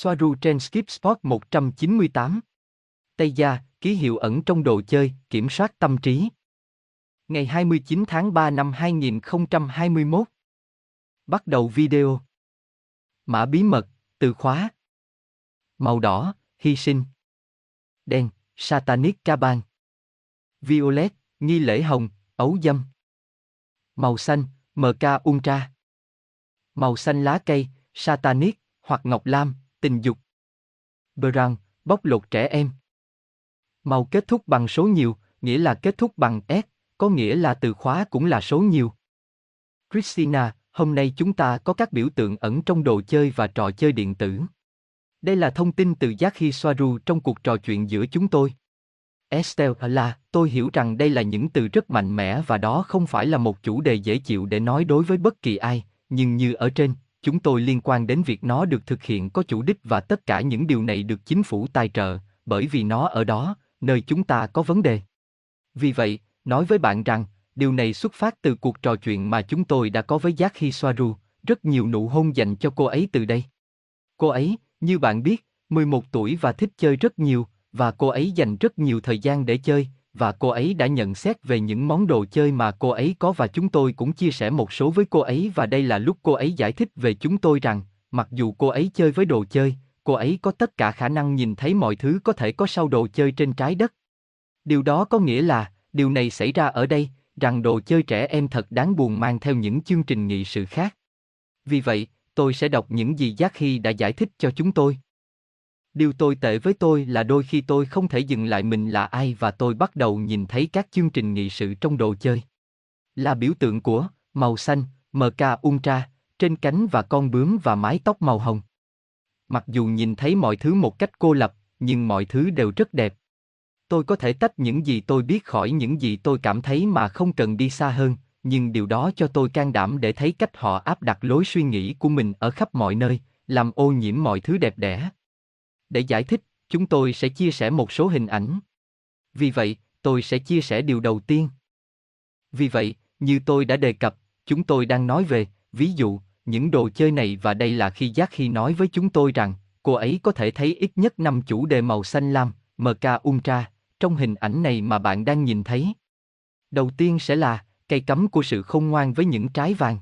Soaru trên Skip Sport 198. Tây Gia, ký hiệu ẩn trong đồ chơi, kiểm soát tâm trí. Ngày 29 tháng 3 năm 2021. Bắt đầu video. Mã bí mật, từ khóa. Màu đỏ, hy sinh. Đen, Satanic Caban. Violet, nghi lễ hồng, ấu dâm. Màu xanh, MK Ultra. Màu xanh lá cây, Satanic, hoặc ngọc lam, tình dục. Brand, bóc lột trẻ em. Màu kết thúc bằng số nhiều, nghĩa là kết thúc bằng S, có nghĩa là từ khóa cũng là số nhiều. Christina, hôm nay chúng ta có các biểu tượng ẩn trong đồ chơi và trò chơi điện tử. Đây là thông tin từ Jackie Soaru trong cuộc trò chuyện giữa chúng tôi. Estelle là, tôi hiểu rằng đây là những từ rất mạnh mẽ và đó không phải là một chủ đề dễ chịu để nói đối với bất kỳ ai, nhưng như ở trên, chúng tôi liên quan đến việc nó được thực hiện có chủ đích và tất cả những điều này được chính phủ tài trợ, bởi vì nó ở đó, nơi chúng ta có vấn đề. Vì vậy, nói với bạn rằng, điều này xuất phát từ cuộc trò chuyện mà chúng tôi đã có với Giác Hi Soaru, rất nhiều nụ hôn dành cho cô ấy từ đây. Cô ấy, như bạn biết, 11 tuổi và thích chơi rất nhiều, và cô ấy dành rất nhiều thời gian để chơi, và cô ấy đã nhận xét về những món đồ chơi mà cô ấy có và chúng tôi cũng chia sẻ một số với cô ấy và đây là lúc cô ấy giải thích về chúng tôi rằng, mặc dù cô ấy chơi với đồ chơi, cô ấy có tất cả khả năng nhìn thấy mọi thứ có thể có sau đồ chơi trên trái đất. Điều đó có nghĩa là, điều này xảy ra ở đây, rằng đồ chơi trẻ em thật đáng buồn mang theo những chương trình nghị sự khác. Vì vậy, tôi sẽ đọc những gì Giác Hy đã giải thích cho chúng tôi. Điều tồi tệ với tôi là đôi khi tôi không thể dừng lại mình là ai và tôi bắt đầu nhìn thấy các chương trình nghị sự trong đồ chơi. Là biểu tượng của màu xanh, MK Ultra, trên cánh và con bướm và mái tóc màu hồng. Mặc dù nhìn thấy mọi thứ một cách cô lập, nhưng mọi thứ đều rất đẹp. Tôi có thể tách những gì tôi biết khỏi những gì tôi cảm thấy mà không cần đi xa hơn, nhưng điều đó cho tôi can đảm để thấy cách họ áp đặt lối suy nghĩ của mình ở khắp mọi nơi, làm ô nhiễm mọi thứ đẹp đẽ. Để giải thích, chúng tôi sẽ chia sẻ một số hình ảnh. Vì vậy, tôi sẽ chia sẻ điều đầu tiên. Vì vậy, như tôi đã đề cập, chúng tôi đang nói về, ví dụ, những đồ chơi này và đây là khi Giác khi nói với chúng tôi rằng, cô ấy có thể thấy ít nhất năm chủ đề màu xanh lam, MK Ultra, trong hình ảnh này mà bạn đang nhìn thấy. Đầu tiên sẽ là, cây cắm của sự không ngoan với những trái vàng.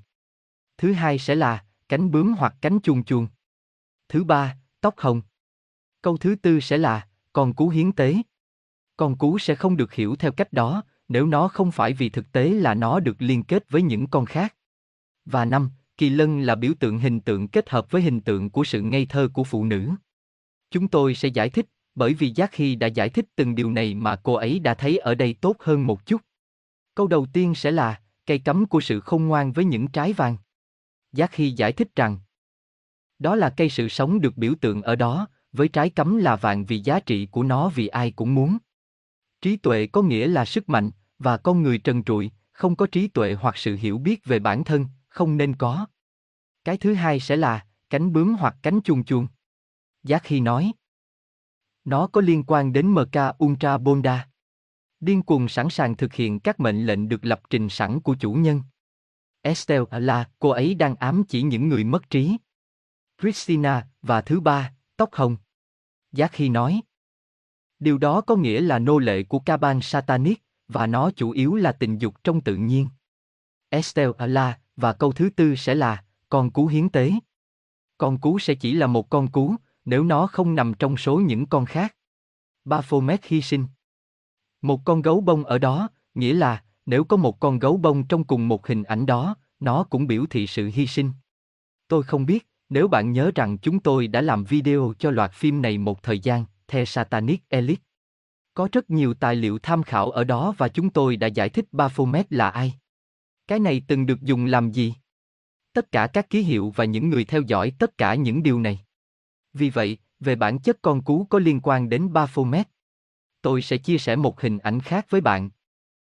Thứ hai sẽ là, cánh bướm hoặc cánh chuồn chuồn. Thứ ba, tóc hồng. Câu thứ tư sẽ là, con cú hiến tế. Con cú sẽ không được hiểu theo cách đó, nếu nó không phải vì thực tế là nó được liên kết với những con khác. Và năm, kỳ lân là biểu tượng hình tượng kết hợp với hình tượng của sự ngây thơ của phụ nữ. Chúng tôi sẽ giải thích, bởi vì Giác Hy đã giải thích từng điều này mà cô ấy đã thấy ở đây tốt hơn một chút. Câu đầu tiên sẽ là, cây cấm của sự khôn ngoan với những trái vàng. Giác Hy giải thích rằng, đó là cây sự sống được biểu tượng ở đó, với trái cấm là vàng vì giá trị của nó vì ai cũng muốn. Trí tuệ có nghĩa là sức mạnh, và con người trần trụi, không có trí tuệ hoặc sự hiểu biết về bản thân, không nên có. Cái thứ hai sẽ là, cánh bướm hoặc cánh chuông chuông Giác khi nói. Nó có liên quan đến MK Ultra Bonda. Điên cuồng sẵn sàng thực hiện các mệnh lệnh được lập trình sẵn của chủ nhân. Estelle là cô ấy đang ám chỉ những người mất trí. Christina, và thứ ba, tóc hồng. Giác khi nói. Điều đó có nghĩa là nô lệ của Caban Satanic, và nó chủ yếu là tình dục trong tự nhiên. Estelle là, và câu thứ tư sẽ là, con cú hiến tế. Con cú sẽ chỉ là một con cú, nếu nó không nằm trong số những con khác. Baphomet hy sinh. Một con gấu bông ở đó, nghĩa là, nếu có một con gấu bông trong cùng một hình ảnh đó, nó cũng biểu thị sự hy sinh. Tôi không biết, nếu bạn nhớ rằng chúng tôi đã làm video cho loạt phim này một thời gian, The Satanic Elite. Có rất nhiều tài liệu tham khảo ở đó và chúng tôi đã giải thích Baphomet là ai. Cái này từng được dùng làm gì? Tất cả các ký hiệu và những người theo dõi tất cả những điều này. Vì vậy, về bản chất con cú có liên quan đến Baphomet. Tôi sẽ chia sẻ một hình ảnh khác với bạn.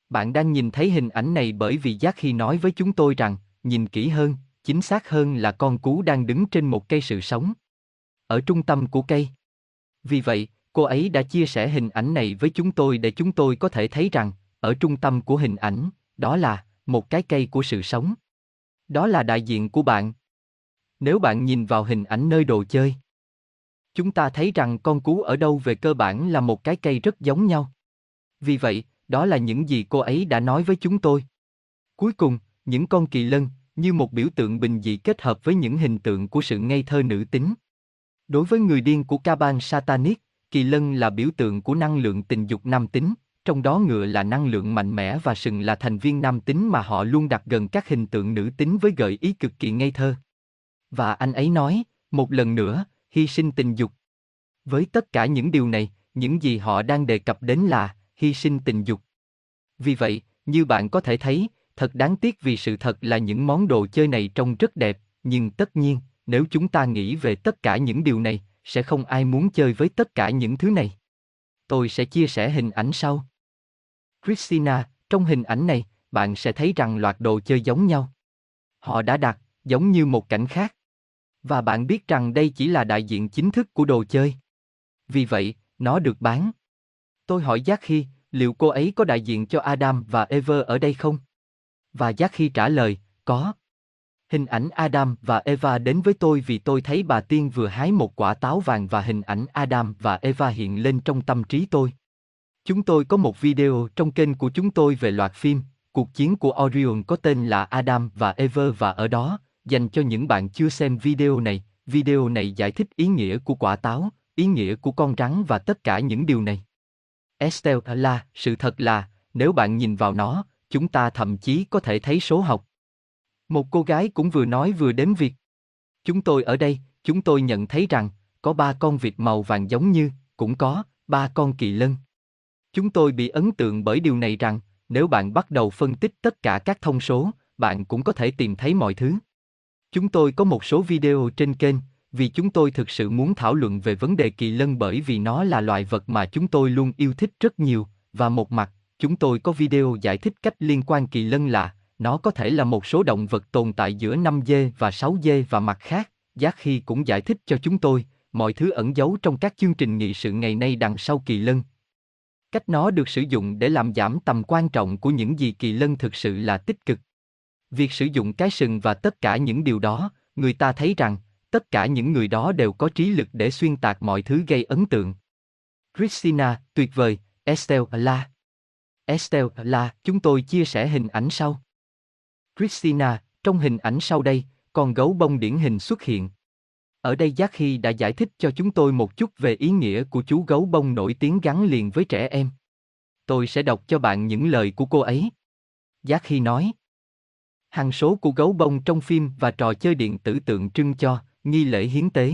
Bạn đang nhìn thấy hình ảnh này bởi vì Giác khi nói với chúng tôi rằng, nhìn kỹ hơn, chính xác hơn là con cú đang đứng trên một cây sự sống. Ở trung tâm của cây. Vì vậy, cô ấy đã chia sẻ hình ảnh này với chúng tôi để chúng tôi có thể thấy rằng, ở trung tâm của hình ảnh, đó là một cái cây của sự sống. Đó là đại diện của bạn. Nếu bạn nhìn vào hình ảnh nơi đồ chơi, Chúng ta thấy rằng con cú ở đâu về cơ bản là một cái cây rất giống nhau. Vì vậy, đó là những gì cô ấy đã nói với chúng tôi. Cuối cùng, những con kỳ lân, như một biểu tượng bình dị kết hợp với những hình tượng của sự ngây thơ nữ tính. Đối với người điên của Kaban Satanic, kỳ lân là biểu tượng của năng lượng tình dục nam tính, trong đó ngựa là năng lượng mạnh mẽ và sừng là thành viên nam tính mà họ luôn đặt gần các hình tượng nữ tính với gợi ý cực kỳ ngây thơ. Và anh ấy nói, một lần nữa, hy sinh tình dục. Với tất cả những điều này, những gì họ đang đề cập đến là hy sinh tình dục. Vì vậy, như bạn có thể thấy, thật đáng tiếc vì sự thật là những món đồ chơi này trông rất đẹp, nhưng tất nhiên, nếu chúng ta nghĩ về tất cả những điều này, sẽ không ai muốn chơi với tất cả những thứ này. Tôi sẽ chia sẻ hình ảnh sau. Christina, trong hình ảnh này, bạn sẽ thấy rằng loạt đồ chơi giống nhau. Họ đã đặt, giống như một cảnh khác. Và bạn biết rằng đây chỉ là đại diện chính thức của đồ chơi. Vì vậy, nó được bán. Tôi hỏi Giác khi, liệu cô ấy có đại diện cho Adam và Eva ở đây không? Và Giác khi trả lời, có. Hình ảnh Adam và Eva đến với tôi vì tôi thấy bà tiên vừa hái một quả táo vàng và hình ảnh Adam và Eva hiện lên trong tâm trí tôi. Chúng tôi có một video trong kênh của chúng tôi về loạt phim, cuộc chiến của Orion có tên là Adam và Eva và ở đó, dành cho những bạn chưa xem video này, video này giải thích ý nghĩa của quả táo, ý nghĩa của con rắn và tất cả những điều này. Estelle là, sự thật là, nếu bạn nhìn vào nó, chúng ta thậm chí có thể thấy số học. Một cô gái cũng vừa nói vừa đếm việc. Chúng tôi ở đây, chúng tôi nhận thấy rằng, có ba con vịt màu vàng giống như, cũng có, ba con kỳ lân. Chúng tôi bị ấn tượng bởi điều này rằng, nếu bạn bắt đầu phân tích tất cả các thông số, bạn cũng có thể tìm thấy mọi thứ. Chúng tôi có một số video trên kênh, vì chúng tôi thực sự muốn thảo luận về vấn đề kỳ lân bởi vì nó là loài vật mà chúng tôi luôn yêu thích rất nhiều, và một mặt, chúng tôi có video giải thích cách liên quan kỳ lân là, nó có thể là một số động vật tồn tại giữa 5 dê và 6 dê và mặt khác, Giác Khi cũng giải thích cho chúng tôi, mọi thứ ẩn giấu trong các chương trình nghị sự ngày nay đằng sau kỳ lân. Cách nó được sử dụng để làm giảm tầm quan trọng của những gì kỳ lân thực sự là tích cực. Việc sử dụng cái sừng và tất cả những điều đó, người ta thấy rằng, tất cả những người đó đều có trí lực để xuyên tạc mọi thứ gây ấn tượng. Christina, tuyệt vời, Estelle La. Estelle là, chúng tôi chia sẻ hình ảnh sau. Christina, trong hình ảnh sau đây, con gấu bông điển hình xuất hiện. Ở đây Giác Hy đã giải thích cho chúng tôi một chút về ý nghĩa của chú gấu bông nổi tiếng gắn liền với trẻ em. Tôi sẽ đọc cho bạn những lời của cô ấy. Giác Hy nói. Hằng số của gấu bông trong phim và trò chơi điện tử tượng trưng cho nghi lễ hiến tế.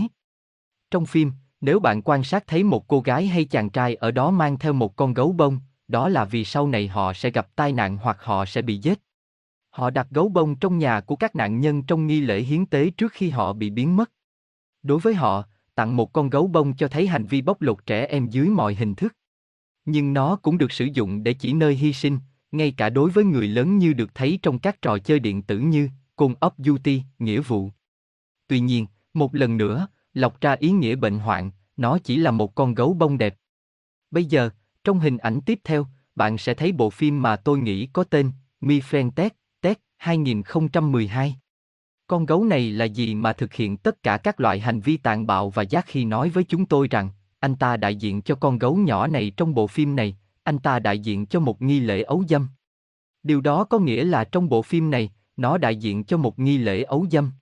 Trong phim, nếu bạn quan sát thấy một cô gái hay chàng trai ở đó mang theo một con gấu bông, đó là vì sau này họ sẽ gặp tai nạn hoặc họ sẽ bị giết. Họ đặt gấu bông trong nhà của các nạn nhân trong nghi lễ hiến tế trước khi họ bị biến mất. Đối với họ, tặng một con gấu bông cho thấy hành vi bóc lột trẻ em dưới mọi hình thức. Nhưng nó cũng được sử dụng để chỉ nơi hy sinh, ngay cả đối với người lớn như được thấy trong các trò chơi điện tử như Call of Duty, nghĩa vụ. Tuy nhiên, một lần nữa, lọc ra ý nghĩa bệnh hoạn, nó chỉ là một con gấu bông đẹp. Bây giờ, trong hình ảnh tiếp theo, bạn sẽ thấy bộ phim mà tôi nghĩ có tên Mi Friend Tech, Tech 2012. Con gấu này là gì mà thực hiện tất cả các loại hành vi tàn bạo và giác khi nói với chúng tôi rằng, anh ta đại diện cho con gấu nhỏ này trong bộ phim này, anh ta đại diện cho một nghi lễ ấu dâm. Điều đó có nghĩa là trong bộ phim này, nó đại diện cho một nghi lễ ấu dâm.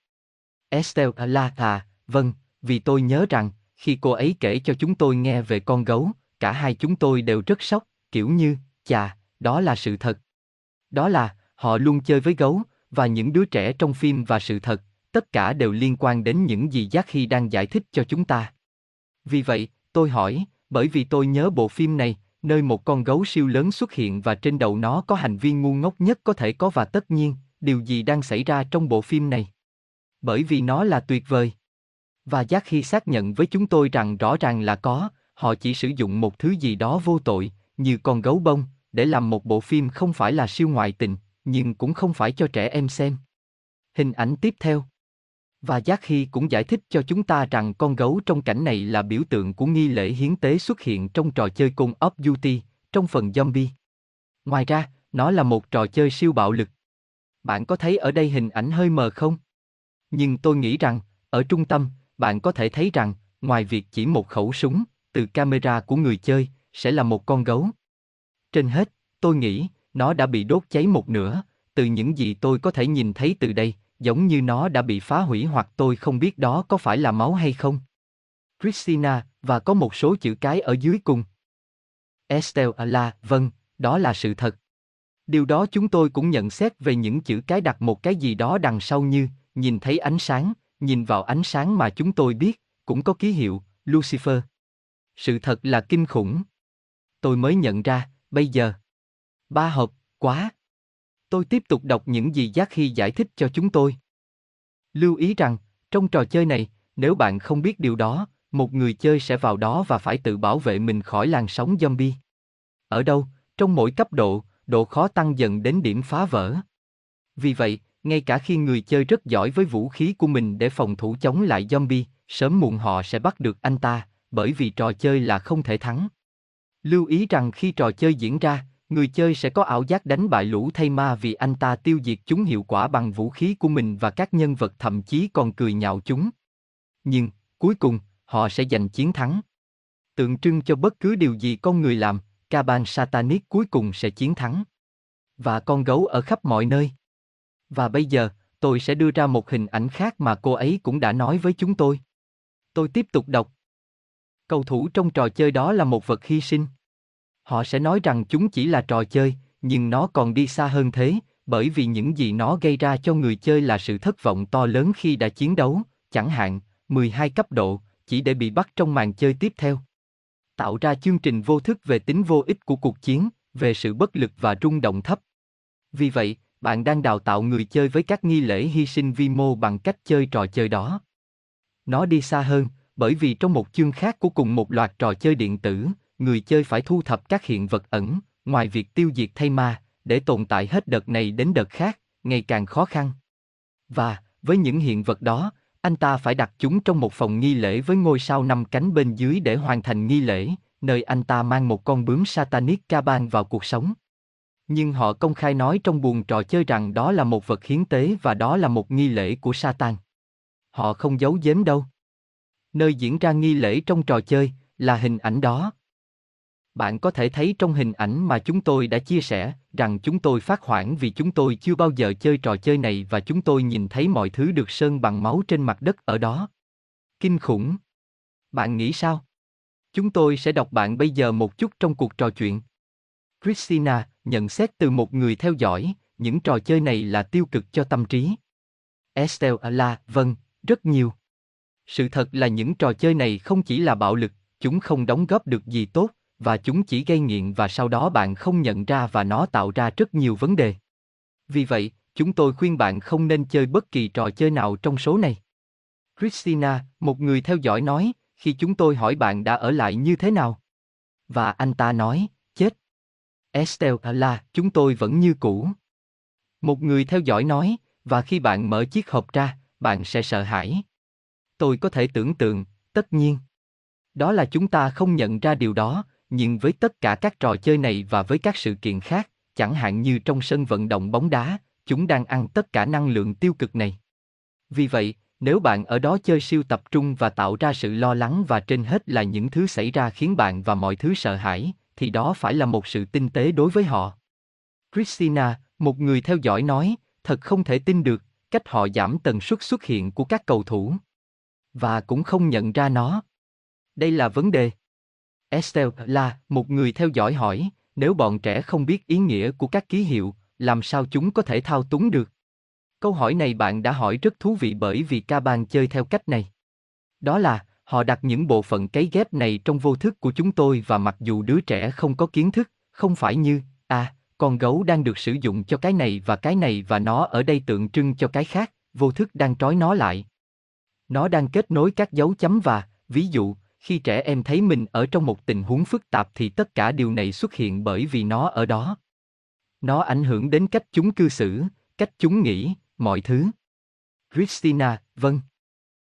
Estelle la vâng, vì tôi nhớ rằng, khi cô ấy kể cho chúng tôi nghe về con gấu, cả hai chúng tôi đều rất sốc, kiểu như, chà, đó là sự thật. Đó là, họ luôn chơi với gấu, và những đứa trẻ trong phim và sự thật, tất cả đều liên quan đến những gì Giác Hy đang giải thích cho chúng ta. Vì vậy, tôi hỏi, bởi vì tôi nhớ bộ phim này, nơi một con gấu siêu lớn xuất hiện và trên đầu nó có hành vi ngu ngốc nhất có thể có và tất nhiên, điều gì đang xảy ra trong bộ phim này? Bởi vì nó là tuyệt vời. Và Giác Hy xác nhận với chúng tôi rằng rõ ràng là có, họ chỉ sử dụng một thứ gì đó vô tội, như con gấu bông, để làm một bộ phim không phải là siêu ngoại tình, nhưng cũng không phải cho trẻ em xem. Hình ảnh tiếp theo. Và Giác Hy cũng giải thích cho chúng ta rằng con gấu trong cảnh này là biểu tượng của nghi lễ hiến tế xuất hiện trong trò chơi Call of Duty, trong phần zombie. Ngoài ra, nó là một trò chơi siêu bạo lực. Bạn có thấy ở đây hình ảnh hơi mờ không? Nhưng tôi nghĩ rằng, ở trung tâm, bạn có thể thấy rằng, ngoài việc chỉ một khẩu súng, từ camera của người chơi, sẽ là một con gấu. Trên hết, tôi nghĩ, nó đã bị đốt cháy một nửa, từ những gì tôi có thể nhìn thấy từ đây, giống như nó đã bị phá hủy hoặc tôi không biết đó có phải là máu hay không. Christina, và có một số chữ cái ở dưới cùng. Estelle là, vâng, đó là sự thật. Điều đó chúng tôi cũng nhận xét về những chữ cái đặt một cái gì đó đằng sau như, nhìn thấy ánh sáng, nhìn vào ánh sáng mà chúng tôi biết, cũng có ký hiệu, Lucifer. Sự thật là kinh khủng. Tôi mới nhận ra, bây giờ. Ba hộp, quá. Tôi tiếp tục đọc những gì Giác khi giải thích cho chúng tôi. Lưu ý rằng, trong trò chơi này, nếu bạn không biết điều đó, một người chơi sẽ vào đó và phải tự bảo vệ mình khỏi làn sóng zombie. Ở đâu, trong mỗi cấp độ, độ khó tăng dần đến điểm phá vỡ. Vì vậy, ngay cả khi người chơi rất giỏi với vũ khí của mình để phòng thủ chống lại zombie, sớm muộn họ sẽ bắt được anh ta, bởi vì trò chơi là không thể thắng. Lưu ý rằng khi trò chơi diễn ra, người chơi sẽ có ảo giác đánh bại lũ thay ma vì anh ta tiêu diệt chúng hiệu quả bằng vũ khí của mình và các nhân vật thậm chí còn cười nhạo chúng. Nhưng, cuối cùng, họ sẽ giành chiến thắng. Tượng trưng cho bất cứ điều gì con người làm, Kaban Satanic cuối cùng sẽ chiến thắng. Và con gấu ở khắp mọi nơi. Và bây giờ, tôi sẽ đưa ra một hình ảnh khác mà cô ấy cũng đã nói với chúng tôi. Tôi tiếp tục đọc. Cầu thủ trong trò chơi đó là một vật hy sinh. Họ sẽ nói rằng chúng chỉ là trò chơi, nhưng nó còn đi xa hơn thế, bởi vì những gì nó gây ra cho người chơi là sự thất vọng to lớn khi đã chiến đấu, chẳng hạn, 12 cấp độ, chỉ để bị bắt trong màn chơi tiếp theo. Tạo ra chương trình vô thức về tính vô ích của cuộc chiến, về sự bất lực và rung động thấp. Vì vậy, bạn đang đào tạo người chơi với các nghi lễ hy sinh vi mô bằng cách chơi trò chơi đó. Nó đi xa hơn, bởi vì trong một chương khác của cùng một loạt trò chơi điện tử, người chơi phải thu thập các hiện vật ẩn, ngoài việc tiêu diệt thay ma, để tồn tại hết đợt này đến đợt khác, ngày càng khó khăn. Và, với những hiện vật đó, anh ta phải đặt chúng trong một phòng nghi lễ với ngôi sao năm cánh bên dưới để hoàn thành nghi lễ, nơi anh ta mang một con bướm Satanic Kaban vào cuộc sống. Nhưng họ công khai nói trong buồng trò chơi rằng đó là một vật hiến tế và đó là một nghi lễ của Satan. Họ không giấu giếm đâu. Nơi diễn ra nghi lễ trong trò chơi là hình ảnh đó. Bạn có thể thấy trong hình ảnh mà chúng tôi đã chia sẻ rằng chúng tôi phát hoảng vì chúng tôi chưa bao giờ chơi trò chơi này và chúng tôi nhìn thấy mọi thứ được sơn bằng máu trên mặt đất ở đó. Kinh khủng. Bạn nghĩ sao? Chúng tôi sẽ đọc bạn bây giờ một chút trong cuộc trò chuyện. Christina, nhận xét từ một người theo dõi, những trò chơi này là tiêu cực cho tâm trí. Estelle là, vâng, rất nhiều. Sự thật là những trò chơi này không chỉ là bạo lực, chúng không đóng góp được gì tốt, và chúng chỉ gây nghiện và sau đó bạn không nhận ra và nó tạo ra rất nhiều vấn đề. Vì vậy, chúng tôi khuyên bạn không nên chơi bất kỳ trò chơi nào trong số này. Christina, một người theo dõi nói, khi chúng tôi hỏi bạn đã ở lại như thế nào. Và anh ta nói, chết. Estelle à là, chúng tôi vẫn như cũ. Một người theo dõi nói, và khi bạn mở chiếc hộp ra, bạn sẽ sợ hãi. Tôi có thể tưởng tượng, tất nhiên. Đó là chúng ta không nhận ra điều đó, nhưng với tất cả các trò chơi này và với các sự kiện khác, chẳng hạn như trong sân vận động bóng đá, chúng đang ăn tất cả năng lượng tiêu cực này. Vì vậy, nếu bạn ở đó chơi siêu tập trung và tạo ra sự lo lắng và trên hết là những thứ xảy ra khiến bạn và mọi thứ sợ hãi, thì đó phải là một sự tinh tế đối với họ. Christina, một người theo dõi nói, thật không thể tin được, cách họ giảm tần suất xuất hiện của các cầu thủ. Và cũng không nhận ra nó. Đây là vấn đề. Estelle là một người theo dõi hỏi, nếu bọn trẻ không biết ý nghĩa của các ký hiệu, làm sao chúng có thể thao túng được? Câu hỏi này bạn đã hỏi rất thú vị bởi vì ca bàn chơi theo cách này. Đó là, họ đặt những bộ phận cấy ghép này trong vô thức của chúng tôi và mặc dù đứa trẻ không có kiến thức, không phải như, à, con gấu đang được sử dụng cho cái này và cái này và nó ở đây tượng trưng cho cái khác, vô thức đang trói nó lại. Nó đang kết nối các dấu chấm và, ví dụ, khi trẻ em thấy mình ở trong một tình huống phức tạp thì tất cả điều này xuất hiện bởi vì nó ở đó. Nó ảnh hưởng đến cách chúng cư xử, cách chúng nghĩ, mọi thứ. Christina, vâng.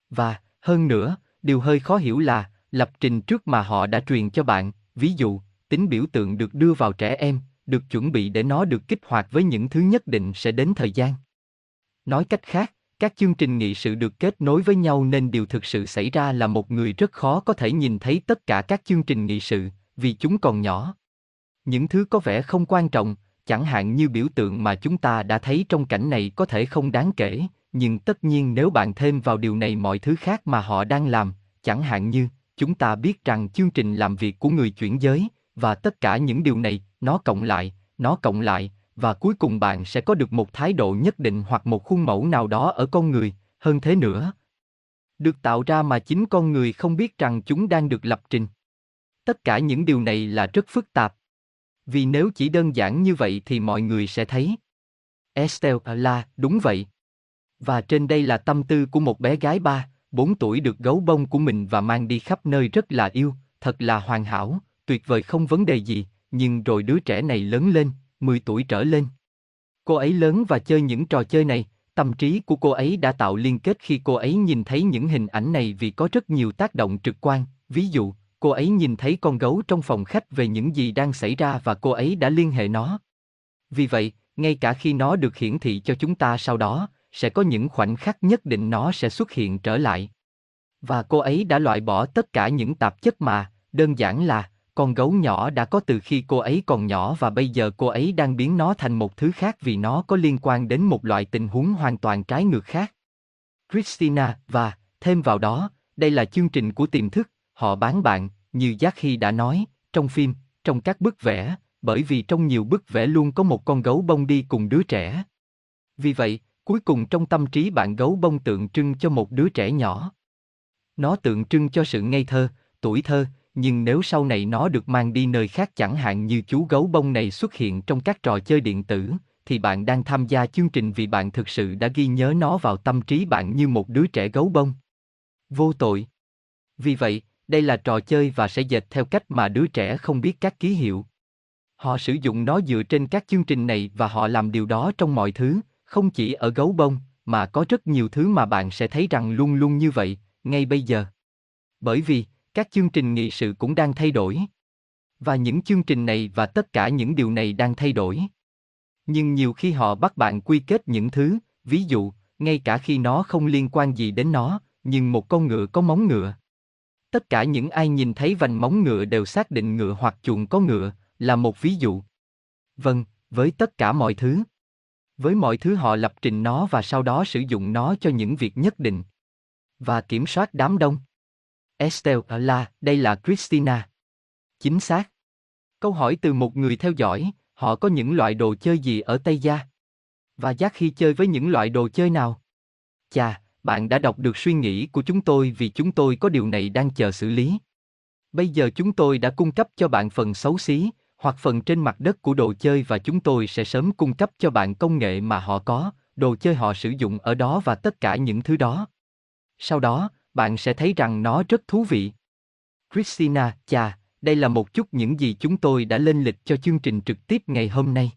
Và, hơn nữa, điều hơi khó hiểu là, lập trình trước mà họ đã truyền cho bạn, ví dụ, tính biểu tượng được đưa vào trẻ em, được chuẩn bị để nó được kích hoạt với những thứ nhất định sẽ đến thời gian. Nói cách khác, các chương trình nghị sự được kết nối với nhau nên điều thực sự xảy ra là một người rất khó có thể nhìn thấy tất cả các chương trình nghị sự, vì chúng còn nhỏ. Những thứ có vẻ không quan trọng, chẳng hạn như biểu tượng mà chúng ta đã thấy trong cảnh này có thể không đáng kể, nhưng tất nhiên nếu bạn thêm vào điều này mọi thứ khác mà họ đang làm, chẳng hạn như, chúng ta biết rằng chương trình làm việc của người chuyển giới, và tất cả những điều này, nó cộng lại, nó cộng lại, và cuối cùng bạn sẽ có được một thái độ nhất định hoặc một khuôn mẫu nào đó ở con người, hơn thế nữa. Được tạo ra mà chính con người không biết rằng chúng đang được lập trình. Tất cả những điều này là rất phức tạp. Vì nếu chỉ đơn giản như vậy thì mọi người sẽ thấy. Estelle à là, đúng vậy. Và trên đây là tâm tư của một bé gái ba, bốn tuổi được gấu bông của mình và mang đi khắp nơi rất là yêu, thật là hoàn hảo, tuyệt vời không vấn đề gì, nhưng rồi đứa trẻ này lớn lên, 10 tuổi trở lên. Cô ấy lớn và chơi những trò chơi này, tâm trí của cô ấy đã tạo liên kết khi cô ấy nhìn thấy những hình ảnh này vì có rất nhiều tác động trực quan, ví dụ, cô ấy nhìn thấy con gấu trong phòng khách về những gì đang xảy ra và cô ấy đã liên hệ nó. Vì vậy, ngay cả khi nó được hiển thị cho chúng ta sau đó, sẽ có những khoảnh khắc nhất định nó sẽ xuất hiện trở lại. Và cô ấy đã loại bỏ tất cả những tạp chất mà, đơn giản là, con gấu nhỏ đã có từ khi cô ấy còn nhỏ và bây giờ cô ấy đang biến nó thành một thứ khác vì nó có liên quan đến một loại tình huống hoàn toàn trái ngược khác. Christina, và, thêm vào đó, đây là chương trình của tiềm thức, họ bán bạn, như Jackie đã nói, trong phim, trong các bức vẽ, bởi vì trong nhiều bức vẽ luôn có một con gấu bông đi cùng đứa trẻ. Vì vậy, cuối cùng trong tâm trí bạn gấu bông tượng trưng cho một đứa trẻ nhỏ. Nó tượng trưng cho sự ngây thơ, tuổi thơ, nhưng nếu sau này nó được mang đi nơi khác chẳng hạn như chú gấu bông này xuất hiện trong các trò chơi điện tử, thì bạn đang tham gia chương trình vì bạn thực sự đã ghi nhớ nó vào tâm trí bạn như một đứa trẻ gấu bông. Vô tội. Vì vậy, đây là trò chơi và sẽ dệt theo cách mà đứa trẻ không biết các ký hiệu. Họ sử dụng nó dựa trên các chương trình này và họ làm điều đó trong mọi thứ, không chỉ ở gấu bông, mà có rất nhiều thứ mà bạn sẽ thấy rằng luôn luôn như vậy, ngay bây giờ. Bởi vì, các chương trình nghị sự cũng đang thay đổi. Và những chương trình này và tất cả những điều này đang thay đổi. Nhưng nhiều khi họ bắt bạn quy kết những thứ, ví dụ, ngay cả khi nó không liên quan gì đến nó, nhưng một con ngựa có móng ngựa. Tất cả những ai nhìn thấy vành móng ngựa đều xác định ngựa hoặc chuồng có ngựa, là một ví dụ. Vâng, với tất cả mọi thứ. Với mọi thứ họ lập trình nó và sau đó sử dụng nó cho những việc nhất định. Và kiểm soát đám đông. Estelle là, đây là Christina. Chính xác. Câu hỏi từ một người theo dõi, họ có những loại đồ chơi gì ở Tây Gia? Và giác khi chơi với những loại đồ chơi nào? Chà, bạn đã đọc được suy nghĩ của chúng tôi vì chúng tôi có điều này đang chờ xử lý. Bây giờ chúng tôi đã cung cấp cho bạn phần xấu xí, hoặc phần trên mặt đất của đồ chơi và chúng tôi sẽ sớm cung cấp cho bạn công nghệ mà họ có, đồ chơi họ sử dụng ở đó và tất cả những thứ đó. Sau đó, bạn sẽ thấy rằng nó rất thú vị. Christina, chà, đây là một chút những gì chúng tôi đã lên lịch cho chương trình trực tiếp ngày hôm nay.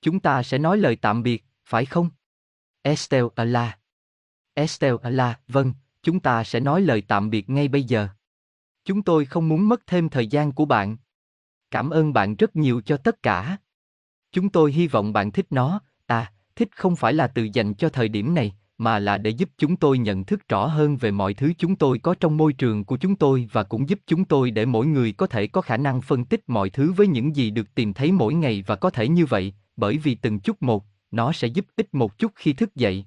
Chúng ta sẽ nói lời tạm biệt, phải không? Estelle Ala. Estelle Ala, vâng, chúng ta sẽ nói lời tạm biệt ngay bây giờ. Chúng tôi không muốn mất thêm thời gian của bạn. Cảm ơn bạn rất nhiều cho tất cả. Chúng tôi hy vọng bạn thích nó, à, thích không phải là từ dành cho thời điểm này, mà là để giúp chúng tôi nhận thức rõ hơn về mọi thứ chúng tôi có trong môi trường của chúng tôi và cũng giúp chúng tôi để mỗi người có thể có khả năng phân tích mọi thứ với những gì được tìm thấy mỗi ngày và có thể như vậy, bởi vì từng chút một, nó sẽ giúp ích một chút khi thức dậy.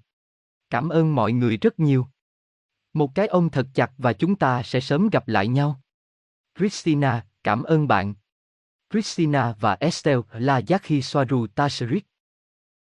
Cảm ơn mọi người rất nhiều. Một cái ôm thật chặt và chúng ta sẽ sớm gặp lại nhau. Christina, cảm ơn bạn. Christina và Estelle là Yaki Soaru Tasherik.